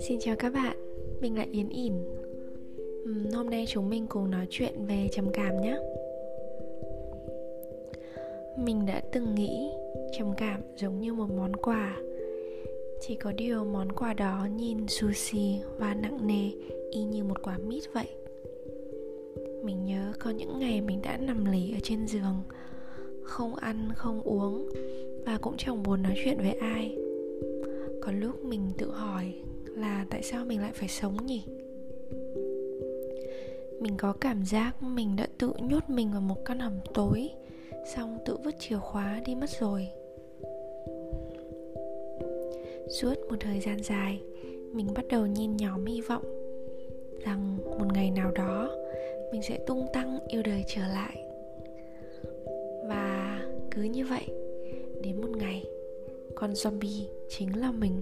Xin chào các bạn, mình là Yến ỉn. Hôm nay chúng mình cùng nói chuyện về trầm cảm nhé. Mình đã từng nghĩ trầm cảm giống như một món quà. Chỉ có điều món quà đó nhìn sushi và nặng nề y như một quả mít vậy. Mình nhớ có những ngày mình đã nằm lì ở trên giường Không ăn, không uống Và cũng chẳng buồn nói chuyện với ai. Có lúc mình tự hỏi là tại sao mình lại phải sống nhỉ? Mình có cảm giác mình đã tự nhốt mình vào một căn hầm tối, xong tự vứt chìa khóa đi mất rồi. Suốt một thời gian dài, mình bắt đầu nhìn nhóm hy vọng rằng một ngày nào đó, mình sẽ tung tăng yêu đời trở lại. Và cứ như vậy, đến một ngày, con zombie chính là mình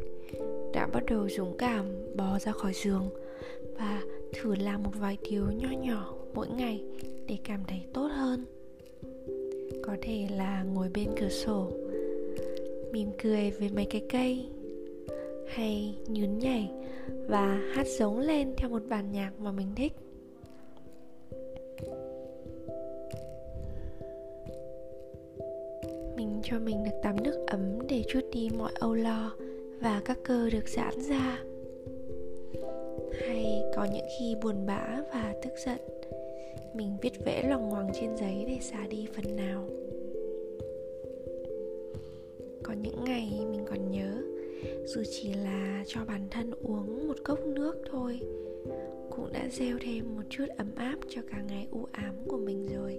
đã bắt đầu dũng cảm bò ra khỏi giường và thử làm một vài điều nho nhỏ mỗi ngày để cảm thấy tốt hơn. Có thể là ngồi bên cửa sổ, mỉm cười với mấy cái cây, hay nhún nhảy và hát giống lên theo một bản nhạc mà mình thích. Mình cho mình được tắm nước ấm để chút đi mọi âu lo và các cơ được giãn ra. Hay có những khi buồn bã và tức giận, mình viết vẽ lòng ngoằng trên giấy để xả đi phần nào. Có những ngày mình còn nhớ, dù chỉ là cho bản thân uống một cốc nước thôi, cũng đã gieo thêm một chút ấm áp cho cả ngày u ám của mình rồi.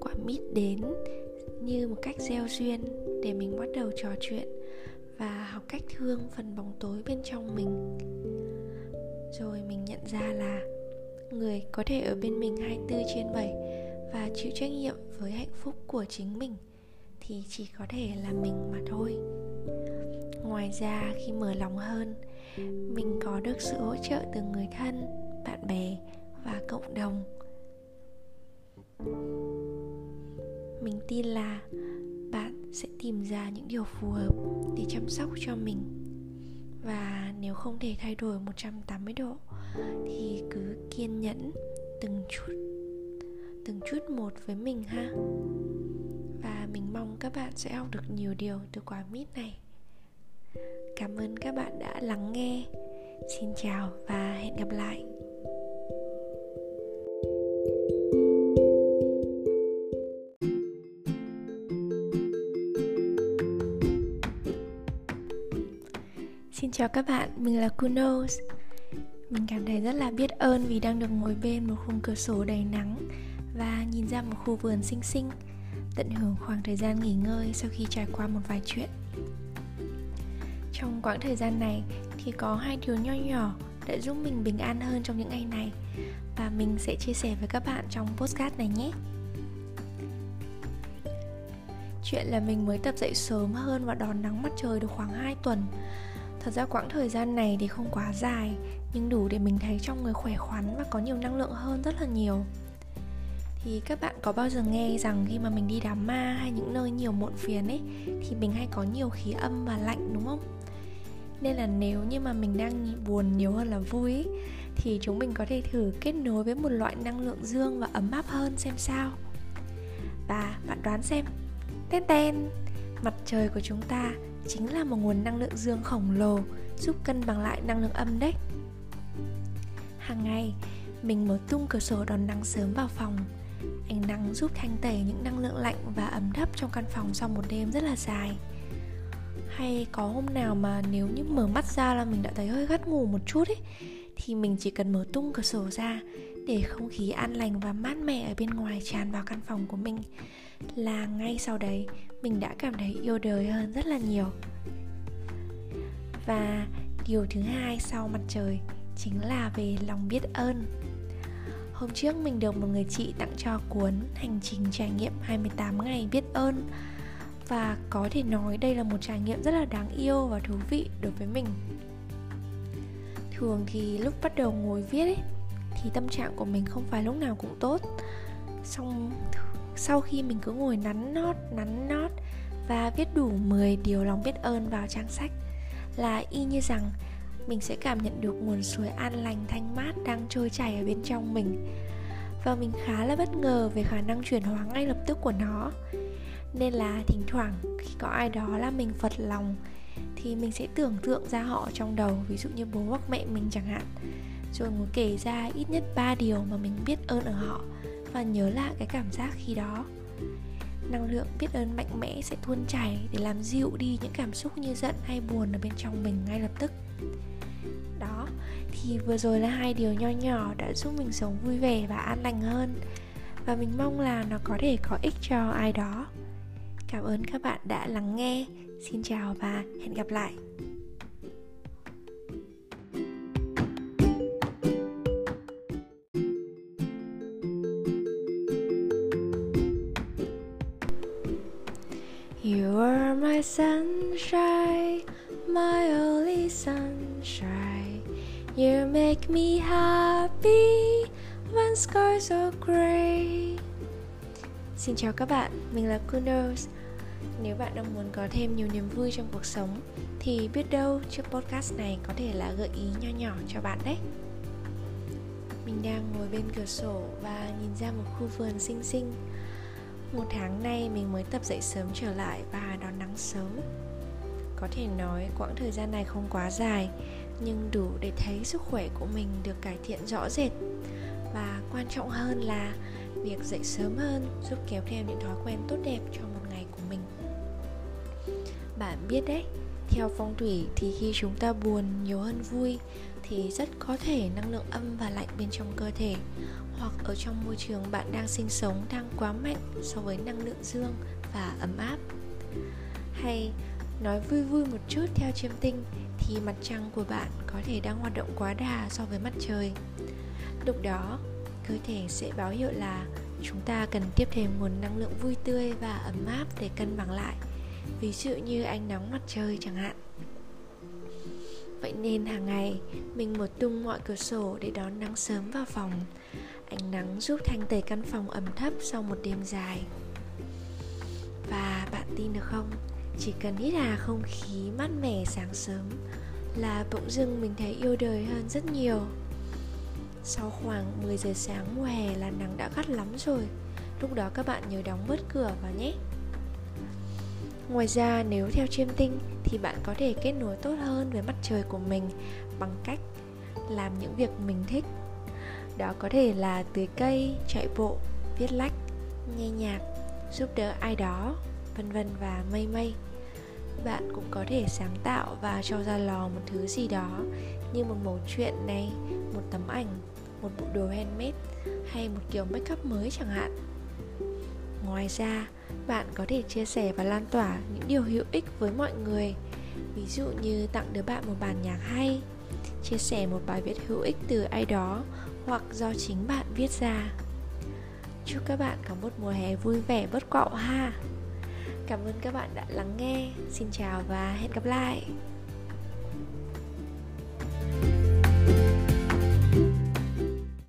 Quả mít đến như một cách gieo duyên để mình bắt đầu trò chuyện và học cách thương phần bóng tối bên trong mình. Rồi mình nhận ra là người có thể ở bên mình 24 trên 7 và chịu trách nhiệm với hạnh phúc của chính mình thì chỉ có thể là mình mà thôi. Ngoài ra, khi mở lòng hơn, mình có được sự hỗ trợ từ người thân, bạn bè và cộng đồng mình tin là bạn sẽ tìm ra những điều phù hợp để chăm sóc cho mình. Và nếu không thể thay đổi 180 độ, thì cứ kiên nhẫn từng chút từng chút một với mình ha. Và mình mong các bạn sẽ học được nhiều điều từ quả mít này. Cảm ơn các bạn đã lắng nghe. Xin chào và hẹn gặp lại. Chào các bạn, mình là Kunos Mình cảm thấy rất là biết ơn vì đang được ngồi bên một khung cửa sổ đầy nắng Và nhìn ra một khu vườn xinh xinh Tận hưởng khoảng thời gian nghỉ ngơi sau khi trải qua một vài chuyện. Trong quãng thời gian này thì có hai điều nho nhỏ đã giúp mình bình an hơn trong những ngày này Và mình sẽ chia sẻ với các bạn trong postcard này nhé. Chuyện là mình mới tập dậy sớm hơn và đón nắng mặt trời được khoảng 2 tuần Thật ra quãng thời gian này thì không quá dài Nhưng đủ để mình thấy trong người khỏe khoắn và có nhiều năng lượng hơn rất là nhiều. Thì các bạn có bao giờ nghe rằng khi mà mình đi đám ma hay những nơi nhiều muộn phiền ấy Thì mình hay có nhiều khí âm và lạnh đúng không? Nên là nếu như mà mình đang buồn nhiều hơn là vui ấy, Thì chúng mình có thể thử kết nối với một loại năng lượng dương và ấm áp hơn xem sao. Và bạn đoán xem Ten ten. Mặt trời của chúng ta chính là một nguồn năng lượng dương khổng lồ, giúp cân bằng lại năng lượng âm đấy. Hàng ngày, mình mở tung cửa sổ đón nắng sớm vào phòng. Ánh nắng giúp thanh tẩy những năng lượng lạnh và ấm thấp trong căn phòng sau một đêm rất là dài. Hay có hôm nào mà nếu như mở mắt ra là mình đã thấy hơi gắt ngủ một chút ấy, thì mình chỉ cần mở tung cửa sổ ra để không khí an lành và mát mẻ ở bên ngoài tràn vào căn phòng của mình. Là ngay sau đấy mình đã cảm thấy yêu đời hơn rất là nhiều. Và điều thứ hai sau mặt trời chính là về lòng biết ơn. Hôm trước mình được một người chị tặng cho cuốn Hành trình trải nghiệm 28 ngày biết ơn. Và có thể nói đây là một trải nghiệm rất là đáng yêu và thú vị đối với mình. Thường thì lúc bắt đầu ngồi viết ấy, Thì tâm trạng của mình không phải lúc nào cũng tốt. Xong sau khi mình cứ ngồi nắn nót nắn nót và viết đủ 10 điều lòng biết ơn vào trang sách là y như rằng mình sẽ cảm nhận được nguồn suối an lành, thanh mát đang trôi chảy ở bên trong mình. Và mình khá là bất ngờ về khả năng chuyển hóa ngay lập tức của nó. Nên là thỉnh thoảng, khi có ai đó là mình phật lòng, thì mình sẽ tưởng tượng ra họ trong đầu, ví dụ như bố hoặc mẹ mình chẳng hạn. Rồi ngồi kể ra ít nhất 3 điều mà mình biết ơn ở họ và nhớ lại cái cảm giác khi đó. Năng lượng biết ơn mạnh mẽ sẽ tuôn chảy để làm dịu đi những cảm xúc như giận hay buồn ở bên trong mình ngay lập tức. Đó, thì vừa rồi là hai điều nho nhỏ đã giúp mình sống vui vẻ và an lành hơn. Và mình mong là nó có thể có ích cho ai đó. Cảm ơn các bạn đã lắng nghe. Xin chào và hẹn gặp lại. Were my sunshine, my only sunshine. You make me happy when skies are gray. Xin chào các bạn, mình là Kunos. Nếu bạn đang muốn có thêm nhiều niềm vui trong cuộc sống thì biết đâu chiếc podcast này có thể là gợi ý nho nhỏ cho bạn đấy. Mình đang ngồi bên cửa sổ và nhìn ra một khu vườn xinh xinh một tháng nay mình mới tập dậy sớm trở lại và đón nắng sớm. Có thể nói quãng thời gian này không quá dài Nhưng đủ để thấy sức khỏe của mình được cải thiện rõ rệt. Và quan trọng hơn là việc dậy sớm hơn giúp kéo theo những thói quen tốt đẹp cho một ngày của mình. Bạn biết đấy, theo phong thủy thì khi chúng ta buồn nhiều hơn vui thì rất có thể năng lượng âm và lạnh bên trong cơ thể hoặc ở trong môi trường bạn đang sinh sống đang quá mạnh so với năng lượng dương và ấm áp. Hay nói vui vui một chút theo chiêm tinh thì mặt trăng của bạn có thể đang hoạt động quá đà so với mặt trời. Lúc đó, cơ thể sẽ báo hiệu là chúng ta cần tiếp thêm nguồn năng lượng vui tươi và ấm áp để cân bằng lại, ví dụ như ánh nắng mặt trời chẳng hạn. Vậy nên hàng ngày, mình mở tung mọi cửa sổ để đón nắng sớm vào phòng ánh nắng giúp thanh tẩy căn phòng ẩm thấp sau một đêm dài. Và bạn tin được không? Chỉ cần hít hà không khí mát mẻ sáng sớm là bỗng dưng mình thấy yêu đời hơn rất nhiều. Sau khoảng 10 giờ sáng, mùa hè là nắng đã gắt lắm rồi. Lúc đó các bạn nhớ đóng bớt cửa vào nhé. Ngoài ra, nếu theo chiêm tinh thì bạn có thể kết nối tốt hơn với mặt trời của mình bằng cách làm những việc mình thích đó có thể là tưới cây, chạy bộ, viết lách, nghe nhạc, giúp đỡ ai đó, vân vân và mây mây. Bạn cũng có thể sáng tạo và cho ra lò một thứ gì đó như một mẩu chuyện này, một tấm ảnh, một bộ đồ handmade hay một kiểu make up mới chẳng hạn. Ngoài ra, bạn có thể chia sẻ và lan tỏa những điều hữu ích với mọi người. Ví dụ như tặng đứa bạn một bản nhạc hay, chia sẻ một bài viết hữu ích từ ai đó hoặc do chính bạn viết ra. Chúc các bạn có một mùa hè vui vẻ bất quạo ha. Cảm ơn các bạn đã lắng nghe. Xin chào và hẹn gặp lại.